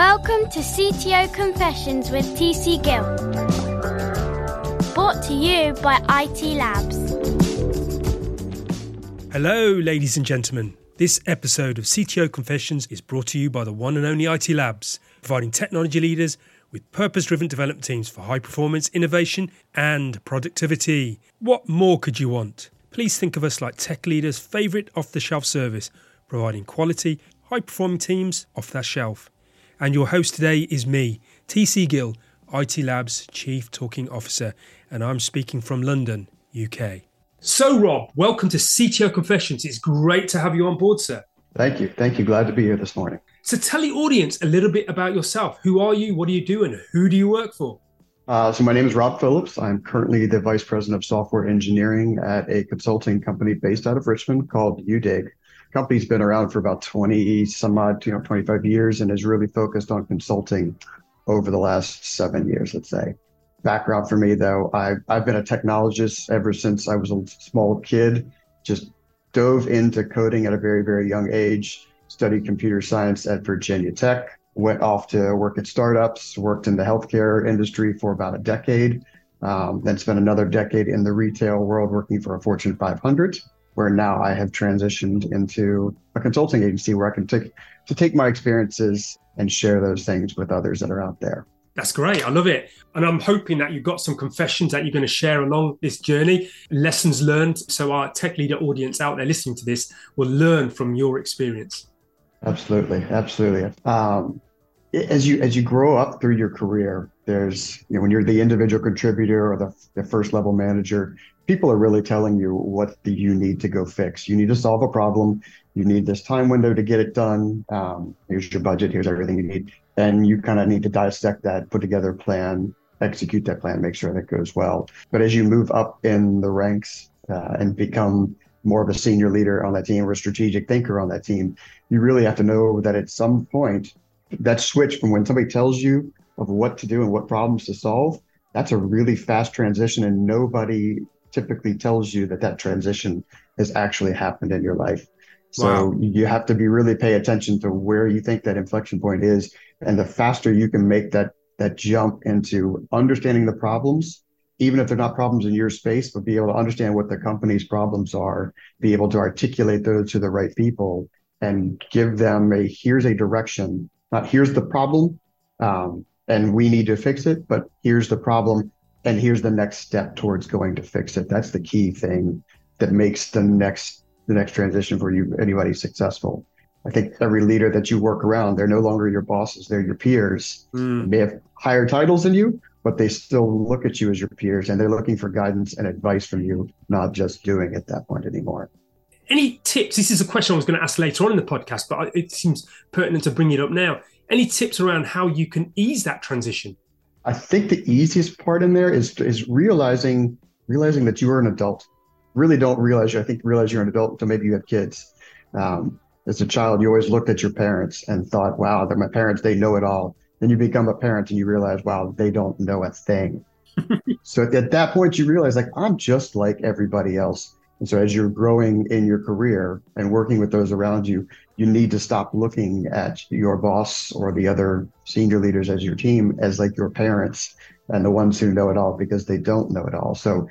Welcome to CTO Confessions with TC Gill. Brought to you by IT Labs. Hello, ladies and gentlemen. This episode of CTO Confessions is brought to you by the one and only IT Labs, providing technology leaders with purpose driven development teams for high performance, innovation, and productivity. What more could you want? Please think of us like tech leaders' favourite off the shelf service, providing quality, high performing teams off that shelf. And your host today is me, TC Gill, IT Labs Chief Talking Officer, and I'm speaking from London, UK. So, Rob, welcome to CTO Confessions. It's great to have you on board, sir. Thank you. Thank you. Glad to be here this morning. So, tell the audience a little bit about yourself. Who are you? What do you do? And who do you work for? Uh, so, my name is Rob Phillips. I'm currently the Vice President of Software Engineering at a consulting company based out of Richmond called UDig company's been around for about 20 some odd, you know, 25 years and is really focused on consulting over the last seven years, let's say. Background for me though, I've, I've been a technologist ever since I was a small kid, just dove into coding at a very, very young age, studied computer science at Virginia Tech, went off to work at startups, worked in the healthcare industry for about a decade, um, then spent another decade in the retail world working for a Fortune 500 where now I have transitioned into a consulting agency where I can take to take my experiences and share those things with others that are out there. That's great. I love it. And I'm hoping that you've got some confessions that you're going to share along this journey, lessons learned. So our tech leader audience out there listening to this will learn from your experience. Absolutely. Absolutely. Um, as you as you grow up through your career, there's you know when you're the individual contributor or the, the first level manager, people are really telling you what you need to go fix. You need to solve a problem. You need this time window to get it done. Um, here's your budget. Here's everything you need, and you kind of need to dissect that, put together a plan, execute that plan, make sure that goes well. But as you move up in the ranks uh, and become more of a senior leader on that team or a strategic thinker on that team, you really have to know that at some point that switch from when somebody tells you of what to do and what problems to solve, that's a really fast transition. And nobody typically tells you that that transition has actually happened in your life. So wow. you have to be really pay attention to where you think that inflection point is. And the faster you can make that, that jump into understanding the problems, even if they're not problems in your space, but be able to understand what the company's problems are, be able to articulate those to the right people and give them a, here's a direction not here's the problem um, and we need to fix it, but here's the problem and here's the next step towards going to fix it. That's the key thing that makes the next the next transition for you anybody successful. I think every leader that you work around, they're no longer your bosses, they're your peers. Mm. They may have higher titles than you, but they still look at you as your peers and they're looking for guidance and advice from you, not just doing at that point anymore any tips? This is a question I was going to ask later on in the podcast, but it seems pertinent to bring it up now. Any tips around how you can ease that transition? I think the easiest part in there is is realizing realizing that you are an adult. Really don't realize you. I think realize you're an adult until maybe you have kids. Um, as a child, you always looked at your parents and thought, "Wow, they're my parents. They know it all." Then you become a parent and you realize, "Wow, they don't know a thing." so at that point, you realize, like, I'm just like everybody else. And so as you're growing in your career and working with those around you, you need to stop looking at your boss or the other senior leaders as your team as like your parents and the ones who know it all because they don't know it all. So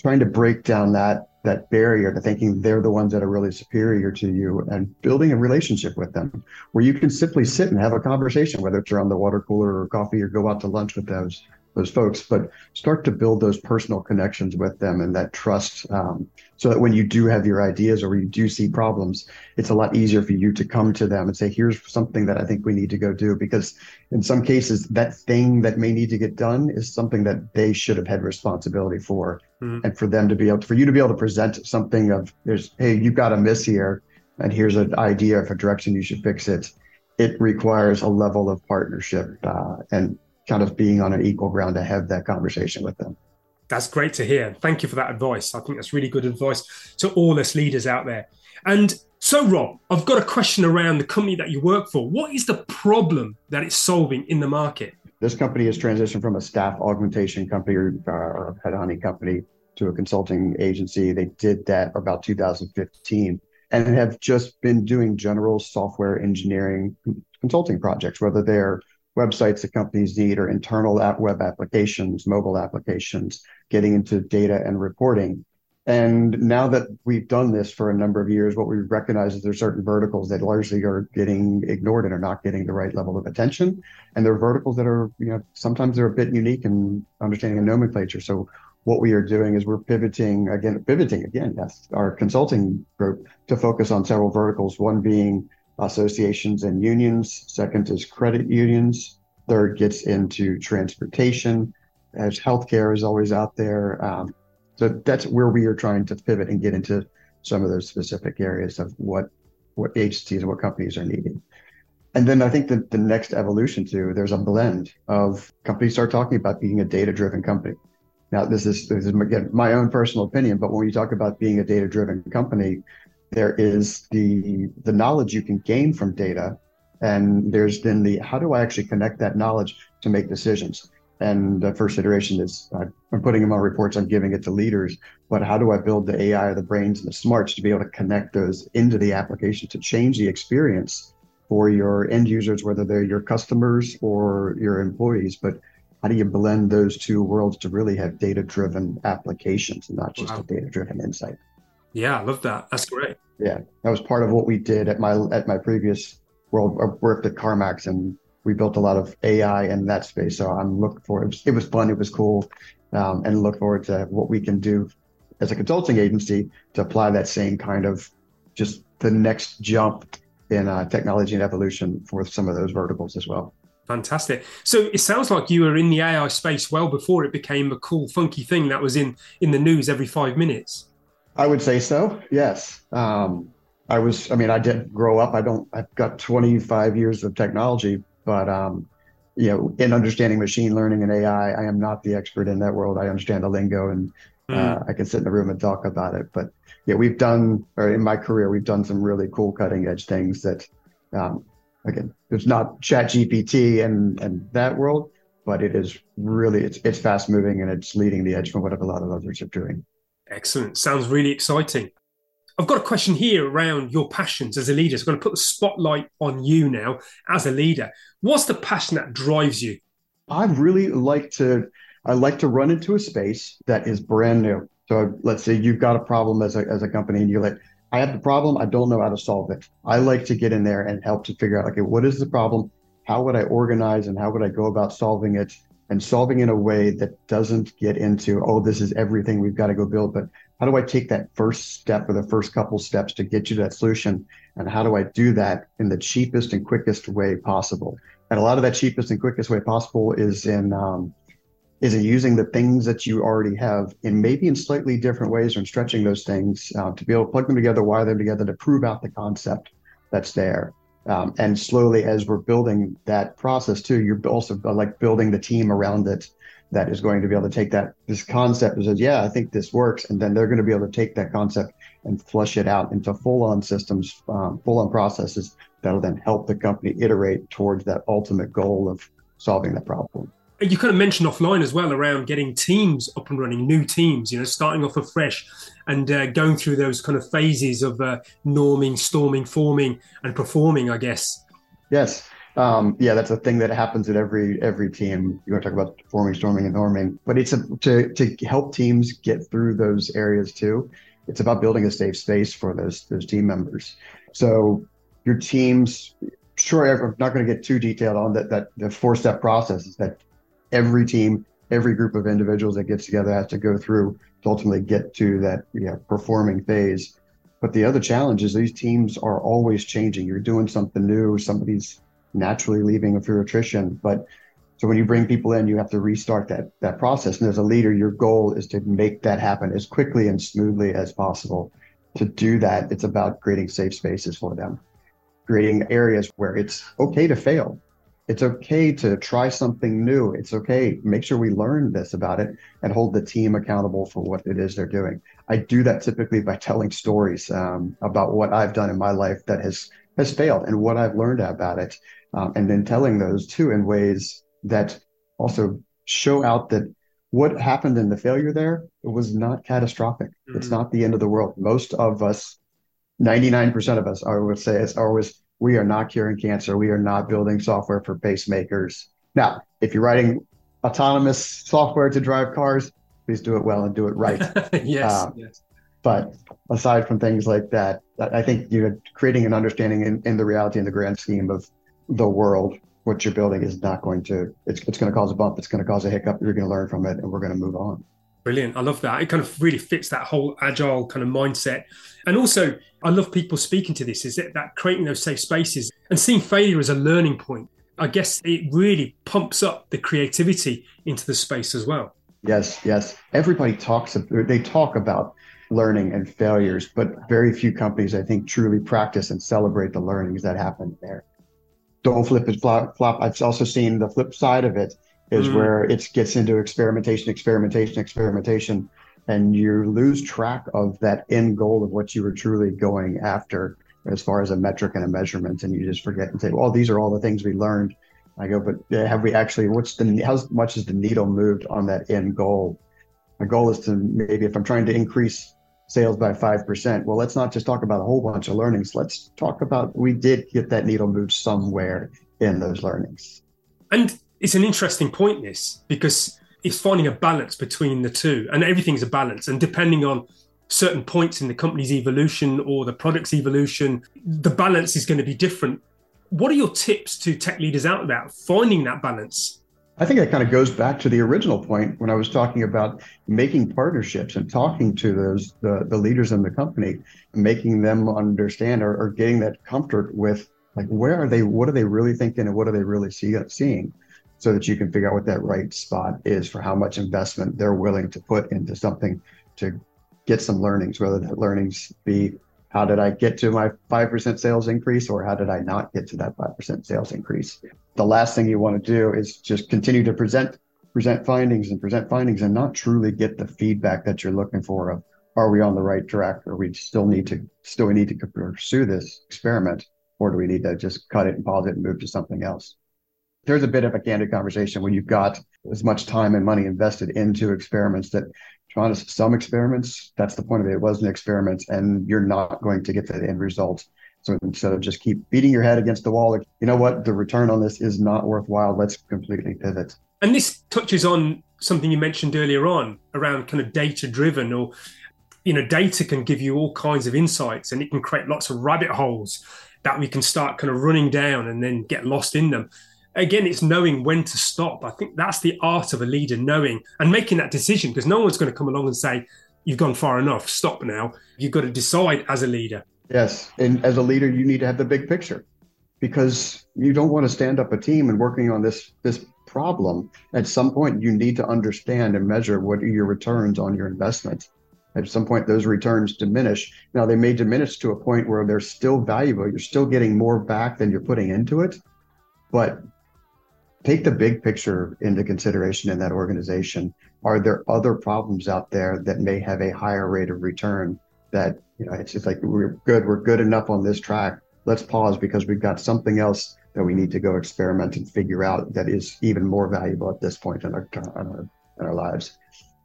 trying to break down that that barrier to thinking they're the ones that are really superior to you and building a relationship with them where you can simply sit and have a conversation, whether it's around the water cooler or coffee or go out to lunch with those those folks, but start to build those personal connections with them and that trust, um, so that when you do have your ideas or you do see problems, it's a lot easier for you to come to them and say, "Here's something that I think we need to go do." Because in some cases, that thing that may need to get done is something that they should have had responsibility for, mm-hmm. and for them to be able, to, for you to be able to present something of, "There's, hey, you've got a miss here, and here's an idea of a direction you should fix it." It requires a level of partnership uh, and kind of being on an equal ground to have that conversation with them. That's great to hear. Thank you for that advice. I think that's really good advice to all us leaders out there. And so, Rob, I've got a question around the company that you work for. What is the problem that it's solving in the market? This company has transitioned from a staff augmentation company or, or headhunting company to a consulting agency. They did that about 2015 and have just been doing general software engineering consulting projects, whether they're websites that companies need or internal app web applications, mobile applications, getting into data and reporting. And now that we've done this for a number of years, what we recognize is there's certain verticals that largely are getting ignored and are not getting the right level of attention. And there are verticals that are, you know, sometimes they're a bit unique in understanding a nomenclature. So what we are doing is we're pivoting again, pivoting again, yes, our consulting group to focus on several verticals, one being associations and unions. Second is credit unions. Third gets into transportation, as healthcare is always out there. Um, so that's where we are trying to pivot and get into some of those specific areas of what what agencies and what companies are needing. And then I think that the next evolution too, there's a blend of companies start talking about being a data driven company. Now, this is, this is again my own personal opinion, but when you talk about being a data driven company, there is the the knowledge you can gain from data and there's then the how do i actually connect that knowledge to make decisions and the first iteration is uh, i'm putting them on reports i'm giving it to leaders but how do i build the ai or the brains and the smarts to be able to connect those into the application to change the experience for your end users whether they're your customers or your employees but how do you blend those two worlds to really have data driven applications and not just wow. a data driven insight yeah, I love that. That's great. Yeah, that was part of what we did at my at my previous world. I worked at CarMax, and we built a lot of AI in that space. So I'm looking for it. Was, it was fun. It was cool, um, and look forward to what we can do as a consulting agency to apply that same kind of just the next jump in uh, technology and evolution for some of those verticals as well. Fantastic. So it sounds like you were in the AI space well before it became a cool, funky thing that was in in the news every five minutes. I would say so. Yes. Um, I was. I mean, I did grow up. I don't. I've got 25 years of technology, but um, you know, in understanding machine learning and AI, I am not the expert in that world. I understand the lingo, and mm. uh, I can sit in a room and talk about it. But yeah, we've done, or in my career, we've done some really cool cutting edge things that, um, again, it's not Chat GPT and and that world, but it is really it's it's fast moving and it's leading the edge from what a lot of others are doing. Excellent. Sounds really exciting. I've got a question here around your passions as a leader. So I'm going to put the spotlight on you now as a leader. What's the passion that drives you? I really like to I like to run into a space that is brand new. So let's say you've got a problem as a as a company and you're like, I have the problem, I don't know how to solve it. I like to get in there and help to figure out, okay, what is the problem? How would I organize and how would I go about solving it? And solving in a way that doesn't get into, oh, this is everything we've got to go build, but how do I take that first step or the first couple steps to get you to that solution? And how do I do that in the cheapest and quickest way possible? And a lot of that cheapest and quickest way possible is in um, is in using the things that you already have in maybe in slightly different ways or in stretching those things uh, to be able to plug them together, wire them together to prove out the concept that's there. Um, and slowly, as we're building that process too, you're also uh, like building the team around it that is going to be able to take that this concept and says, yeah, I think this works, and then they're going to be able to take that concept and flush it out into full-on systems, um, full-on processes that'll then help the company iterate towards that ultimate goal of solving the problem you kind of mentioned offline as well around getting teams up and running, new teams, you know, starting off afresh and uh, going through those kind of phases of uh, norming, storming, forming, and performing, I guess. Yes. Um, yeah, that's a thing that happens at every every team. You want to talk about forming, storming, and norming, but it's a, to to help teams get through those areas too. It's about building a safe space for those those team members. So your teams, sure, I'm not going to get too detailed on that. That the four step process is that every team, every group of individuals that gets together has to go through to ultimately get to that you know, performing phase. But the other challenge is these teams are always changing. You're doing something new. Somebody's naturally leaving through attrition. But so when you bring people in, you have to restart that that process. And as a leader, your goal is to make that happen as quickly and smoothly as possible. To do that, it's about creating safe spaces for them, creating areas where it's okay to fail. It's okay to try something new. It's okay. Make sure we learn this about it and hold the team accountable for what it is they're doing. I do that typically by telling stories um, about what I've done in my life that has has failed and what I've learned about it, um, and then telling those too in ways that also show out that what happened in the failure there it was not catastrophic. Mm-hmm. It's not the end of the world. Most of us, ninety nine percent of us, I would say, is always We are not curing cancer. We are not building software for pacemakers. Now, if you're writing autonomous software to drive cars, please do it well and do it right. yes, uh, yes. But aside from things like that, I think you know creating an understanding in, in the reality and the grand scheme of the world, what you're building is not going to. It's, it's going to cause a bump. It's going to cause a hiccup. You're going to learn from it, and we're going to move on. Brilliant. I love that. It kind of really fits that whole agile kind of mindset. And also, I love people speaking to this is that, that creating those safe spaces and seeing failure as a learning point. I guess it really pumps up the creativity into the space as well. Yes, yes. Everybody talks, they talk about learning and failures, but very few companies, I think, truly practice and celebrate the learnings that happen there. Don't flip it flop. flop. I've also seen the flip side of it is mm. where it gets into experimentation, experimentation, experimentation, and you lose track of that end goal of what you were truly going after as far as a metric and a measurement, and you just forget and say, "Well, these are all the things we learned." I go, but have we actually? What's the how much is the needle moved on that end goal? My goal is to maybe if I'm trying to increase sales by 5%. Well, let's not just talk about a whole bunch of learnings. Let's talk about we did get that needle moved somewhere in those learnings. And it's an interesting point, this, because it's finding a balance between the two, and everything's a balance. And depending on certain points in the company's evolution or the product's evolution, the balance is going to be different. What are your tips to tech leaders out there finding that balance? I think that kind of goes back to the original point when I was talking about making partnerships and talking to those the, the leaders in the company, making them understand or, or getting that comfort with like where are they, what are they really thinking, and what are they really see, seeing, so that you can figure out what that right spot is for how much investment they're willing to put into something to get some learnings, whether that learnings be how did I get to my 5% sales increase or how did I not get to that 5% sales increase? The last thing you want to do is just continue to present present findings and present findings and not truly get the feedback that you're looking for of are we on the right track or we still need to still we need to pursue this experiment or do we need to just cut it and pause it and move to something else? There's a bit of a candid conversation when you've got as much time and money invested into experiments that trying to some experiments. That's the point of it. It was an experiment, and you're not going to get the end result. So instead of just keep beating your head against the wall, you know what, the return on this is not worthwhile. Let's completely pivot. And this touches on something you mentioned earlier on around kind of data driven or you know data can give you all kinds of insights and it can create lots of rabbit holes that we can start kind of running down and then get lost in them again, it's knowing when to stop. I think that's the art of a leader, knowing and making that decision because no one's going to come along and say, you've gone far enough, stop now. You've got to decide as a leader. Yes. And as a leader, you need to have the big picture because you don't want to stand up a team and working on this, this problem. At some point, you need to understand and measure what are your returns on your investment. At some point, those returns diminish. Now, they may diminish to a point where they're still valuable. You're still getting more back than you're putting into it. But take the big picture into consideration in that organization. Are there other problems out there that may have a higher rate of return that, you know, it's just like, we're good, we're good enough on this track. Let's pause because we've got something else that we need to go experiment and figure out that is even more valuable at this point in our, in our, in our lives.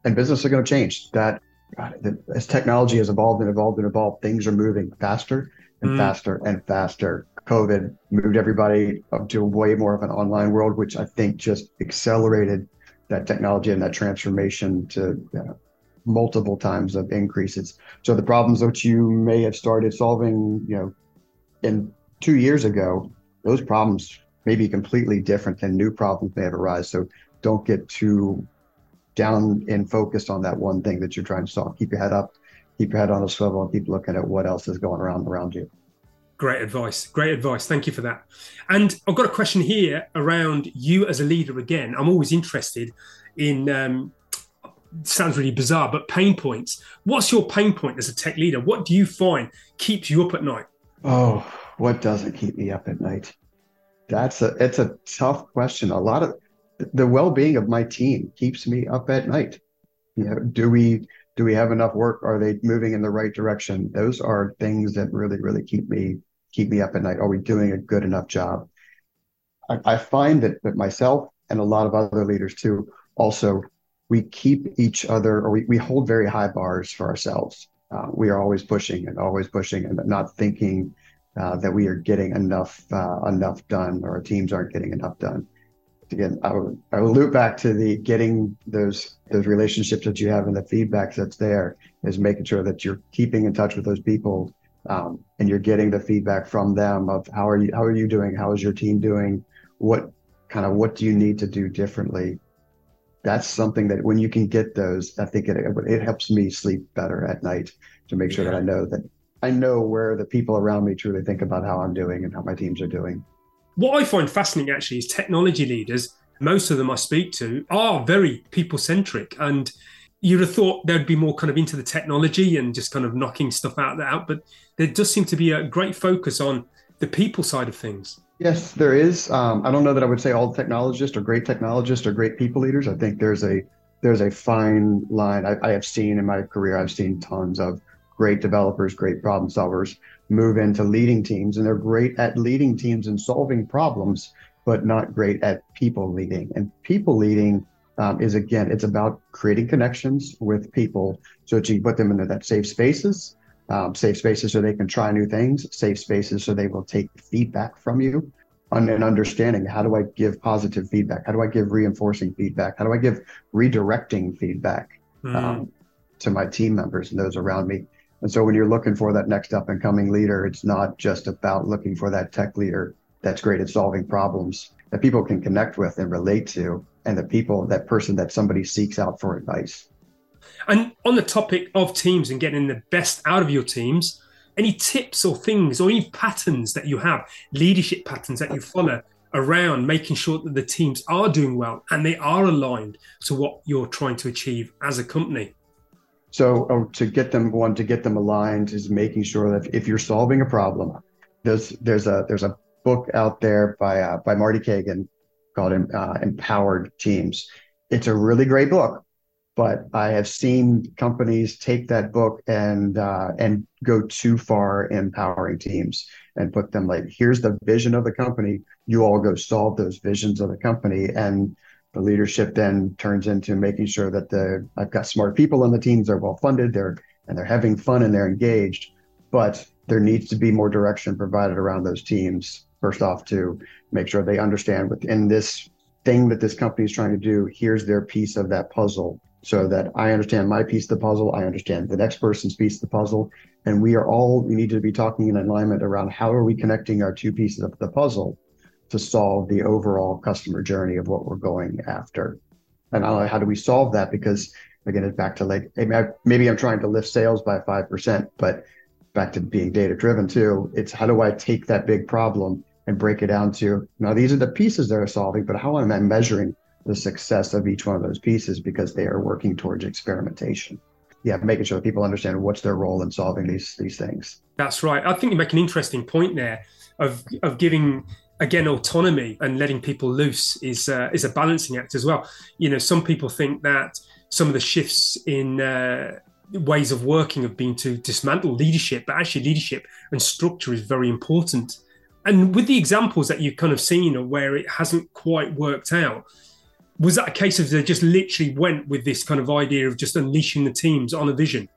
And business are going to change. That God, as technology has evolved and evolved and evolved, things are moving faster and mm. faster and faster. COVID moved everybody up to way more of an online world, which I think just accelerated that technology and that transformation to uh, multiple times of increases. So the problems that you may have started solving, you know, in two years ago, those problems may be completely different and new problems may have arise. So don't get too down and focused on that one thing that you're trying to solve. Keep your head up, keep your head on a swivel, and keep looking at what else is going around around you. Great advice. Great advice. Thank you for that. And I've got a question here around you as a leader again. I'm always interested in, um, sounds really bizarre, but pain points. What's your pain point as a tech leader? What do you find keeps you up at night? Oh, what doesn't keep me up at night? That's a, it's a tough question. A lot of the well-being of my team keeps me up at night. You know, do we do we have enough work? Are they moving in the right direction? Those are things that really, really keep me keep me up at night. Are we doing a good enough job? I, I find that, that myself and a lot of other leaders too, also, we keep each other or we, we hold very high bars for ourselves. Uh, we are always pushing and always pushing and not thinking uh, that we are getting enough uh, enough done, or our teams aren't getting enough done. Again, I will, I loop back to the getting those those relationships that you have and the feedback that's there is making sure that you're keeping in touch with those people um, and you're getting the feedback from them of how are you how are you doing? How is your team doing? What kind of what do you need to do differently? That's something that when you can get those i think it it helps me sleep better at night to make sure that i know that i know where the people around me truly think about how i'm doing and how my teams are doing what i find fascinating actually is technology leaders most of them i speak to are very people centric and you'd have thought they'd be more kind of into the technology and just kind of knocking stuff out out, but there does seem to be a great focus on the people side of things. Yes, there is. Um, I don't know that I would say all technologists are great technologists or great people leaders. I think there's a there's a fine line. I, I have seen in my career. I've seen tons of great developers, great problem solvers move into leading teams, and they're great at leading teams and solving problems, but not great at people leading. And people leading um, is again, it's about creating connections with people so that you put them into that safe spaces, um, safe spaces so they can try new things, safe spaces so they will take feedback from you, and, and understanding how do I give positive feedback? How do I give reinforcing feedback? How do I give redirecting feedback mm. um, to my team members and those around me? And so when you're looking for that next up and coming leader, it's not just about looking for that tech leader that's great at solving problems that people can connect with and relate to and the people, that person that somebody seeks out for advice. And on the topic of teams and getting the best out of your teams, any tips or things or any patterns that you have, leadership patterns that you follow around making sure that the teams are doing well and they are aligned to what you're trying to achieve as a company? So, oh, to get them one to get them aligned is making sure that if you're solving a problem, there's there's a there's a book out there by uh, by Marty Cagan called uh, Empowered Teams. It's a really great book, but I have seen companies take that book and uh, and go too far empowering teams and put them like, here's the vision of the company. You all go solve those visions of the company, and the leadership then turns into making sure that the I've got smart people on the teams. They're well funded. They're and they're having fun and they're engaged, but there needs to be more direction provided around those teams first off to make sure they understand within this thing that this company is trying to do, here's their piece of that puzzle so that I understand my piece of the puzzle, I understand the next person's piece of the puzzle, and we are all we need to be talking in alignment around how are we connecting our two pieces of the puzzle to solve the overall customer journey of what we're going after. And how do we solve that? Because again, it's back to like maybe I'm trying to lift sales by five percent, but back to being data driven too. It's how do I take that big problem and break it down to now these are the pieces they're solving, but how am I measuring the success of each one of those pieces because they are working towards experimentation. Yeah, making sure that people understand what's their role in solving these these things. That's right. I think you make an interesting point there of of giving again autonomy and letting people loose is uh, is a balancing act as well. You know, some people think that some of the shifts in uh, ways of working have been to dismantle leadership, but actually leadership and structure is very important and with the examples that you've kind of seen of where it hasn't quite worked out, was that a case of they just literally went with this kind of idea of just unleashing the teams on a vision?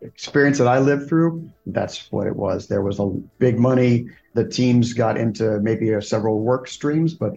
Experience that I lived through, that's what it was. There was a big money. The teams got into maybe several work streams, but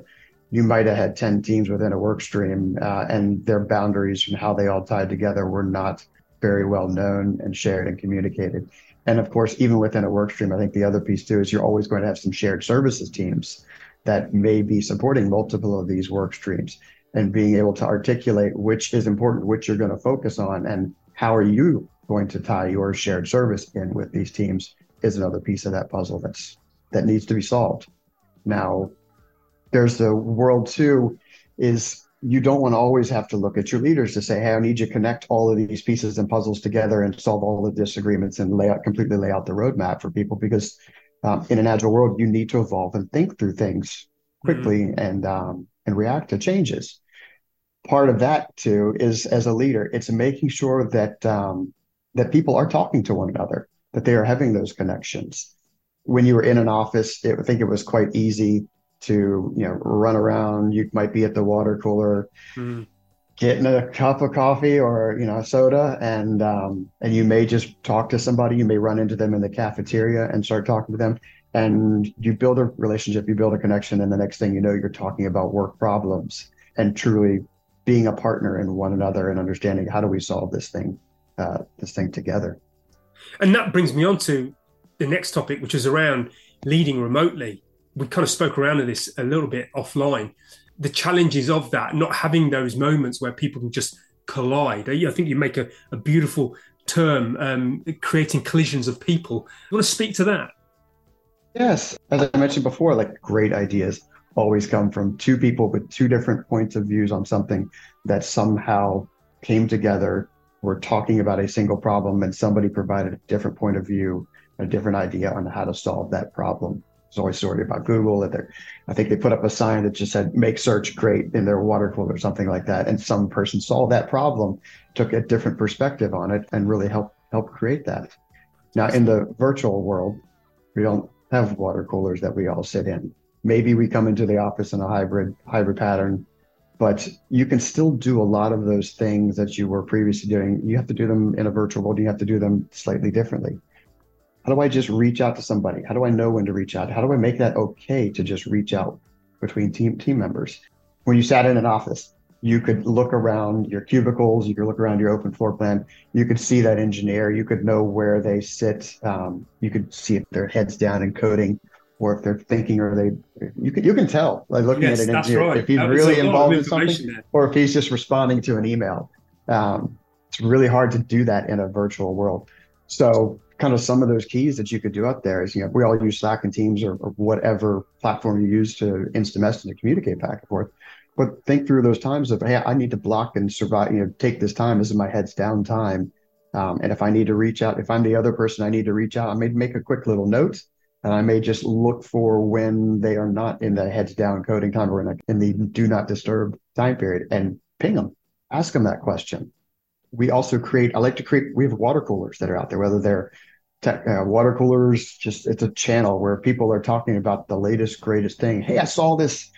you might have had 10 teams within a work stream, uh, and their boundaries and how they all tied together were not very well known and shared and communicated. And of course, even within a work stream, I think the other piece too is you're always going to have some shared services teams that may be supporting multiple of these work streams and being able to articulate which is important, which you're going to focus on, and how are you going to tie your shared service in with these teams is another piece of that puzzle that's that needs to be solved. Now, there's the world too, is you don't want to always have to look at your leaders to say, "Hey, I need you to connect all of these pieces and puzzles together and solve all the disagreements and lay out completely lay out the roadmap for people." Because um, in an agile world, you need to evolve and think through things quickly mm-hmm. and um, and react to changes. Part of that too is as a leader, it's making sure that um, that people are talking to one another, that they are having those connections. When you were in an office, it, I think it was quite easy to you know run around. You might be at the water cooler, mm. getting a cup of coffee or you know a soda, and um, and you may just talk to somebody. You may run into them in the cafeteria and start talking to them. and you build a relationship, you build a connection, and the next thing you know, you're talking about work problems and truly being a partner in one another and understanding how do we solve this thing, uh, this thing together. And that brings me on to the next topic, which is around leading remotely. We kind of spoke around to this a little bit offline. The challenges of that, not having those moments where people can just collide. I think you make a, a beautiful term, um, creating collisions of people. You want to speak to that? Yes. As I mentioned before, like great ideas always come from two people with two different points of views on something that somehow came together. We're talking about a single problem and somebody provided a different point of view, a different idea on how to solve that problem. It's always story about Google that they're, I think they put up a sign that just said make search great in their water cooler or something like that. And some person solved that problem, took a different perspective on it and really helped help create that. Now in the virtual world, we don't have water coolers that we all sit in. Maybe we come into the office in a hybrid hybrid pattern, but you can still do a lot of those things that you were previously doing. You have to do them in a virtual world. You have to do them slightly differently. How do I just reach out to somebody? How do I know when to reach out? How do I make that okay to just reach out between team team members? When you sat in an office, you could look around your cubicles, you could look around your open floor plan, you could see that engineer, you could know where they sit, um, you could see if their heads down in coding, or if they're thinking, or they, you can you can tell by looking yes, at an engineer right. if he's that really involved in something, there. or if he's just responding to an email. Um, it's really hard to do that in a virtual world. So kind of some of those keys that you could do up there is, you know, we all use Slack and Teams or, or whatever platform you use to instant message and to communicate back and forth. But think through those times of, hey, I need to block and survive, you know, take this time. This is my head's down time. Um, and if I need to reach out, if I'm the other person I need to reach out, I may make a quick little note and I may just look for when they are not in the heads down coding time or in, a, in the do not disturb time period and ping them, ask them that question. We also create, I like to create, we have water coolers that are out there, whether they're tech, uh, water coolers. Just it's a channel where people are talking about the latest, greatest thing. Hey, I saw this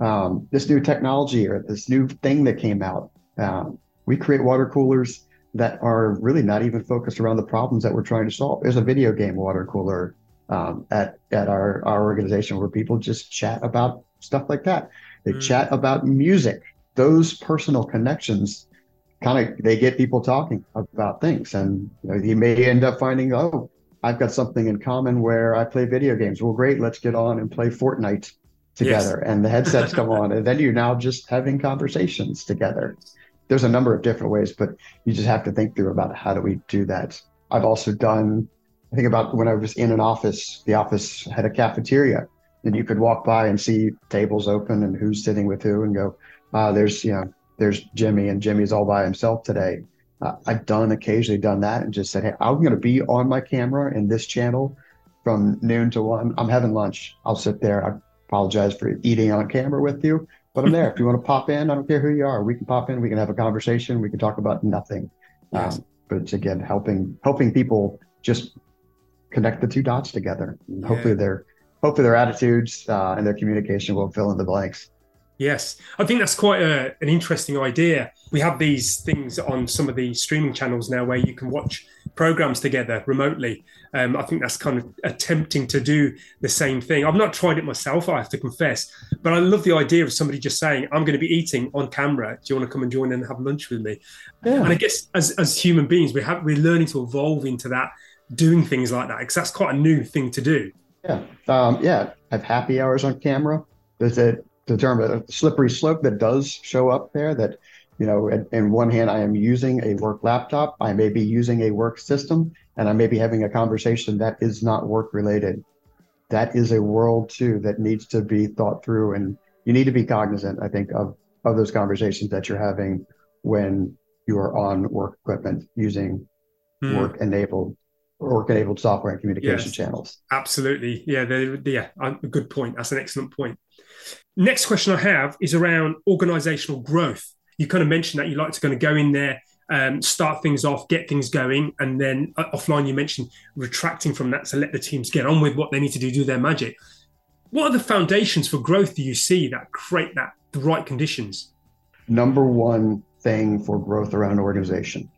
um, this new technology or this new thing that came out. Um, we create water coolers that are really not even focused around the problems that we're trying to solve. There's a video game water cooler um, at at our our organization where people just chat about stuff like that. They mm. chat about music. Those personal connections kind of they get people talking about things, and you, know, you may end up finding, oh, I've got something in common where I play video games. Well, great, let's get on and play Fortnite together. Yes. And the headsets come on, and then you're now just having conversations together. There's a number of different ways, but you just have to think through about how do we do that. I've also done, I think about when I was in an office, the office had a cafeteria, and you could walk by and see tables open and who's sitting with who, and go, uh, there's, you know, there's Jimmy, and Jimmy's all by himself today uh, I've done occasionally done that and just said, Hey, I'm going to be on my camera in this channel from noon to one. I'm having lunch. I'll sit there. I apologize for eating on camera with you, but I'm there. if you want to pop in, I don't care who you are. We can pop in. We can have a conversation. We can talk about nothing. Yes. Um, but it's again helping helping people just connect the two dots together. And yeah. Hopefully their hopefully their attitudes uh, and their communication will fill in the blanks. Yes, I think that's quite a, an interesting idea. We have these things on some of the streaming channels now where you can watch programs together remotely. Um, I think that's kind of attempting to do the same thing. I've not tried it myself, I have to confess, but I love the idea of somebody just saying, "I'm going to be eating on camera. Do you want to come and join and have lunch with me?" Yeah. And I guess as as human beings, we have we're learning to evolve into that, doing things like that because that's quite a new thing to do. Yeah, um, yeah. Have happy hours on camera. There's a the term a slippery slope that does show up there that you know in, in one hand i am using a work laptop i may be using a work system and i may be having a conversation that is not work related that is a world too that needs to be thought through and you need to be cognizant i think of of those conversations that you're having when you are on work equipment using mm. work enabled work enabled software and communication yes, channels absolutely yeah yeah a good point that's an excellent point Next question I have is around organizational growth. You kind of mentioned that you like to kind of go in there, um, start things off, get things going, and then uh, offline you mentioned retracting from that to let the teams get on with what they need to do, do their magic. What are the foundations for growth do you see that create that the right conditions? Number one thing for growth around organization.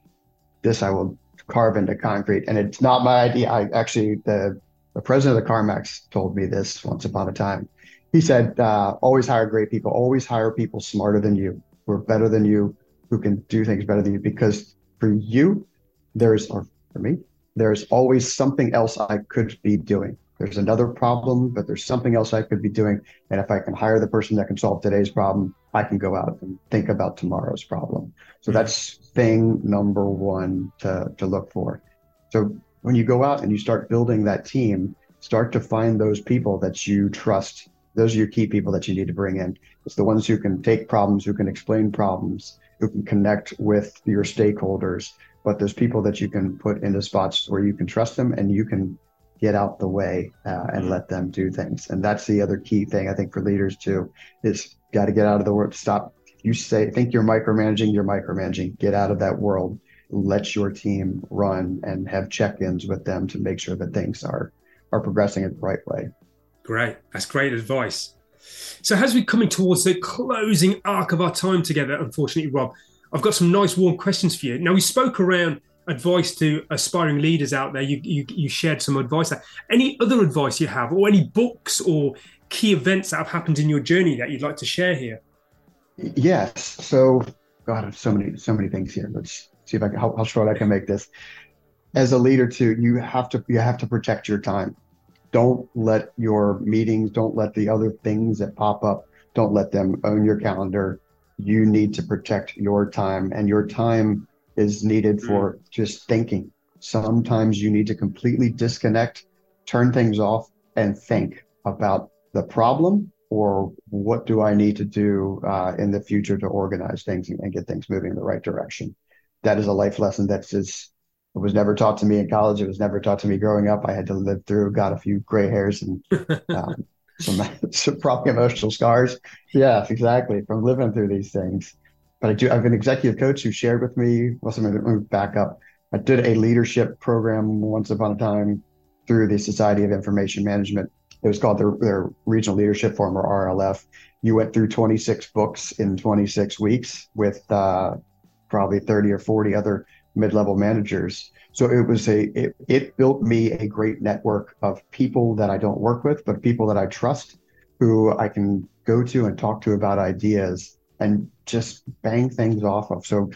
This I will carve into concrete, and it's not my idea. I actually the the president of the CarMax told me this once upon a time. He said, uh, always hire great people, always hire people smarter than you, who are better than you, who can do things better than you. Because for you, there's, or for me, there's always something else I could be doing. There's another problem, but there's something else I could be doing. And if I can hire the person that can solve today's problem, I can go out and think about tomorrow's problem. So mm-hmm. that's thing number one to, to look for. So when you go out and you start building that team, start to find those people that you trust. Those are your key people that you need to bring in. It's the ones who can take problems, who can explain problems, who can connect with your stakeholders, but those people that you can put into spots where you can trust them and you can get out the way uh, and let them do things. And that's the other key thing I think for leaders too is got to get out of the world. Stop. You say think you're micromanaging, you're micromanaging. Get out of that world let your team run and have check-ins with them to make sure that things are are progressing in the right way. Great. That's great advice. So as we're coming towards the closing arc of our time together, unfortunately, Rob, I've got some nice warm questions for you. Now we spoke around advice to aspiring leaders out there. You you, you shared some advice there. Any other advice you have, or any books or key events that have happened in your journey that you'd like to share here? Yes. So God, so many so many things here. Let's see if I can how, how short I can make this. As a leader, too, you have to you have to protect your time. Don't let your meetings, don't let the other things that pop up, don't let them own your calendar. You need to protect your time, and your time is needed mm. for just thinking. Sometimes you need to completely disconnect, turn things off, and think about the problem or what do I need to do uh, in the future to organize things and, and, get things moving in the right direction that is a life lesson that's just it was never taught to me in college. It was never taught to me growing up. I had to live through, got a few gray hairs and um, some, some probably emotional scars. Yes, exactly. From living through these things. But I do, I have an executive coach who shared with me, well, let me back up. I did a leadership program once upon a time through the Society of Information Management. It was called their, their Regional Leadership Forum or RLF. You went through 26 books in 26 weeks with uh, probably 30 or 40 other mid-level managers. So it was a it, it built me a great network of people that I don't work with, but people that I trust who I can go to and talk to about ideas and just bang things off of. So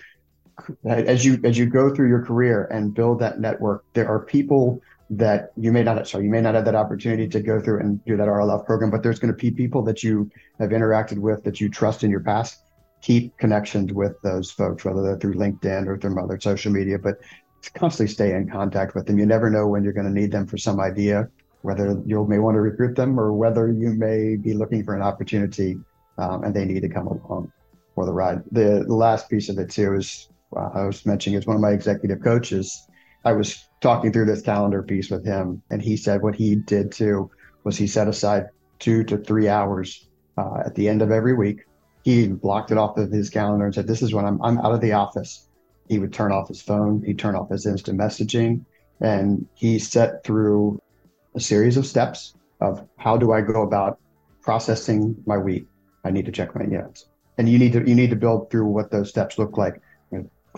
as you as you go through your career and build that network, there are people that you may not sorry you may not have that opportunity to go through and do that RLF program, but there's going to be people that you have interacted with that you trust in your past keep connections with those folks, whether they're through LinkedIn or through other social media, but constantly stay in contact with them. You never know when you're going to need them for some idea, whether you may want to recruit them or whether you may be looking for an opportunity um, and they need to come along for the ride. The, the last piece of it too is uh, I was mentioning is one of my executive coaches. I was talking through this calendar piece with him, and he said what he did too was he set aside two to three hours uh, at the end of every week he blocked it off of his calendar and said, "This is when I'm I'm out of the office." He would turn off his phone. He'd turn off his instant messaging, and he set through a series of steps of how do I go about processing my week. I need to check my emails, and you need to you need to build through what those steps look like.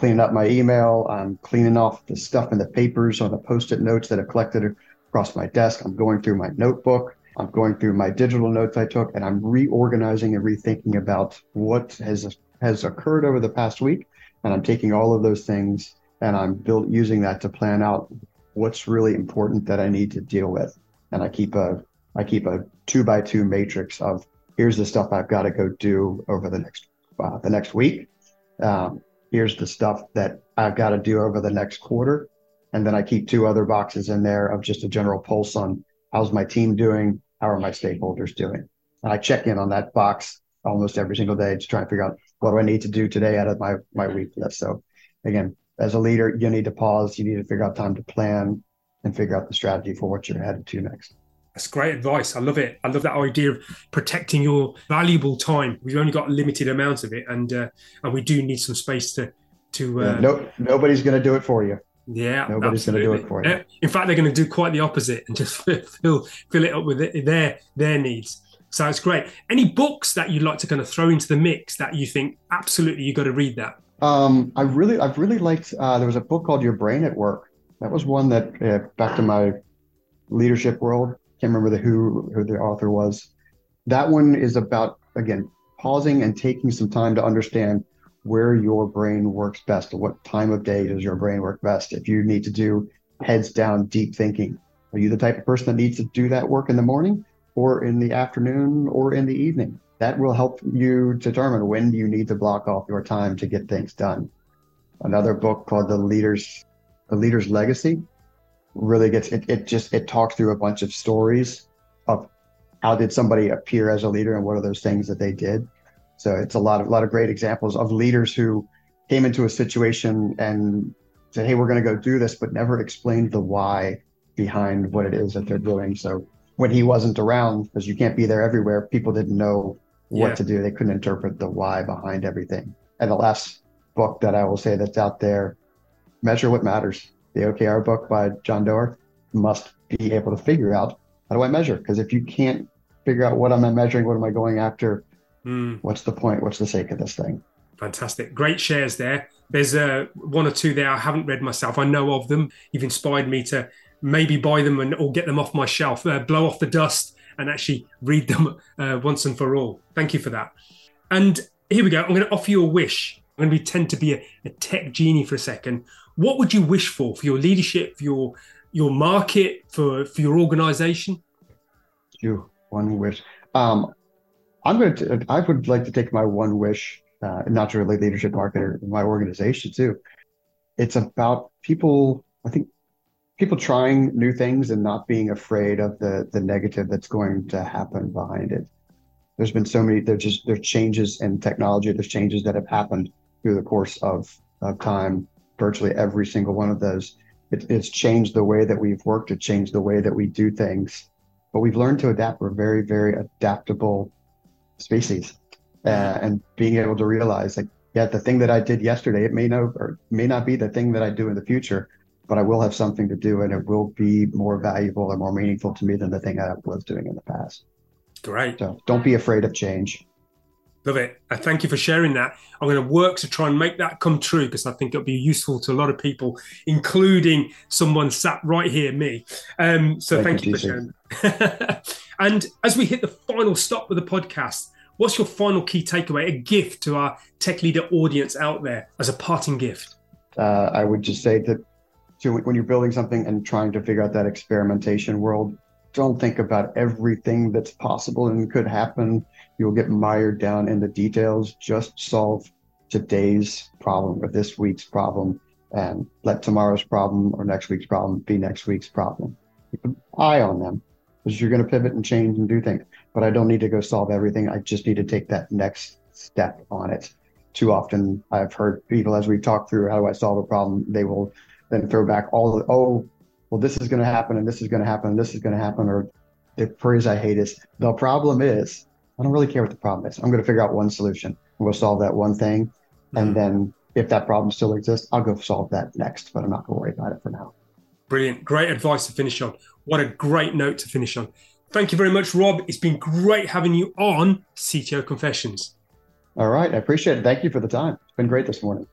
Cleaning up my email. I'm cleaning off the stuff in the papers on the post-it notes that have collected across my desk. I'm going through my notebook. I'm going through my digital notes I took and I'm reorganizing and rethinking about what has has occurred over the past week. And I'm taking all of those things and I'm built using that to plan out what's really important that I need to deal with. And I keep a I keep a two by two matrix of here's the stuff I've got to go do over the next uh, the next week. Um, here's the stuff that I've got to do over the next quarter. And then I keep two other boxes in there of just a general pulse on how's my team doing? How are my stakeholders doing? And I check in on that box almost every single day to try and figure out what do I need to do today out of my, my week list. So again, as a leader, you need to pause. You need to figure out time to plan and figure out the strategy for what you're headed to next. That's great advice. I love it. I love that idea of protecting your valuable time. We've only got a limited amount of it, and uh, and we do need some space to to. Uh, yeah, no, nobody's going to do it for you. Yeah, nobody's going to do it for you. In fact, they're going to do quite the opposite and just fill fill it up with their their needs. So it's great. Any books that you'd like to kind of throw into the mix that you think absolutely you got to read that? Um, I really, I've really liked. Uh, there was a book called Your Brain at Work. That was one that uh, back to my Leadership World. Can't remember the who who the author was. That one is about again pausing and taking some time to understand where your brain works best. What time of day does your brain work best? If you need to do heads down deep thinking, are you the type of person that needs to do that work in the morning or in the afternoon or in the evening? That will help you determine when you need to block off your time to get things done. Another book called The Leader's The Leader's Legacy really gets it, it just it talks through a bunch of stories of how did somebody appear as a leader and what are those things that they did. So it's a lot of a lot of great examples of leaders who came into a situation and said, "Hey, we're going to go do this," but never explained the why behind what it is that they're doing. So when he wasn't around, because you can't be there everywhere, people didn't know what yeah. to do. They couldn't interpret the why behind everything. And the last book that I will say that's out there, Measure What Matters, the OKR book by John Doerr, must be able to figure out how do I measure? Because if you can't figure out what am I measuring, what am I going after, mm. what's the point? What's the sake of this thing? Fantastic. Great shares there. There's uh, one or two there I haven't read myself. I know of them. You've inspired me to maybe buy them and or get them off my shelf, uh, blow off the dust, and actually read them uh, once and for all. Thank you for that. And here we go. I'm going to offer you a wish. Going to pretend to be a, a tech genie for a second. What would you wish for for your leadership, for your your market, for for your organization? You one wish. Um, I'm going to. I would like to take my one wish, uh, not really leadership marketer, my organization too. It's about people. I think people trying new things and not being afraid of the the negative that's going to happen behind it. There's been so many. There's just there's changes in technology. There's changes that have happened through the course of of time. Virtually every single one of those. It, it's changed the way that we've worked. It changed the way that we do things. But we've learned to adapt. We're very very adaptable species, uh, and being able to realize like yeah, the thing that I did yesterday, it may know or may not be the thing that I do in the future but I will have something to do and it will be more valuable or more meaningful to me than the thing I was doing in the past. Great. So don't be afraid of change. Love it. I thank you for sharing that. I'm going to work to try and make that come true because I think it'll be useful to a lot of people, including someone sat right here, me. Um, so thank, thank you, you for sharing. and as we hit the final stop of the podcast, what's your final key takeaway, a gift to our tech leader audience out there as a parting gift? Uh, I would just say that to when you're building something and trying to figure out that experimentation world, don't think about everything that's possible and could happen. You'll get mired down in the details. Just solve today's problem or this week's problem and let tomorrow's problem or next week's problem be next week's problem. Keep an eye on them because you're going to pivot and change and do things. But I don't need to go solve everything. I just need to take that next step on it. Too often I've heard people as we talk through how do I solve a problem, they will then throw back all the, oh, well, this is going to happen and this is going to happen and this is going to happen. Or the phrase I hate is the problem is, I don't really care what the problem is. I'm going to figure out one solution. We'll solve that one thing. Mm-hmm. And then if that problem still exists, I'll go solve that next, but I'm not going to worry about it for now. Brilliant. Great advice to finish on. What a great note to finish on. Thank you very much, Rob. It's been great having you on CTO Confessions. All right. I appreciate it. Thank you for the time. It's been great this morning.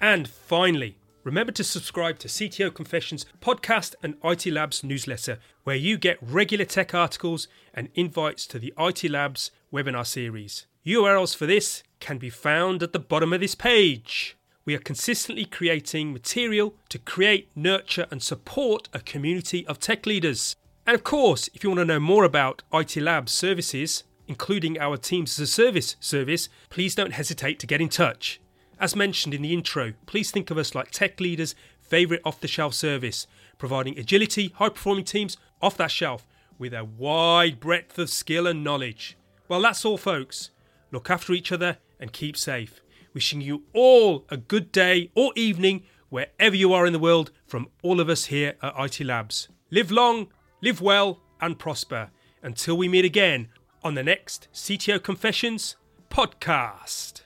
And finally, Remember to subscribe to CTO Confessions podcast and IT Labs newsletter, where you get regular tech articles and invites to the IT Labs webinar series. URLs for this can be found at the bottom of this page. We are consistently creating material to create, nurture, and support a community of tech leaders. And of course, if you want to know more about IT Labs services, including our Teams as a Service service, please don't hesitate to get in touch. As mentioned in the intro, please think of us like tech leaders' favourite off the shelf service, providing agility, high performing teams off that shelf with a wide breadth of skill and knowledge. Well, that's all, folks. Look after each other and keep safe. Wishing you all a good day or evening wherever you are in the world from all of us here at IT Labs. Live long, live well, and prosper. Until we meet again on the next CTO Confessions podcast.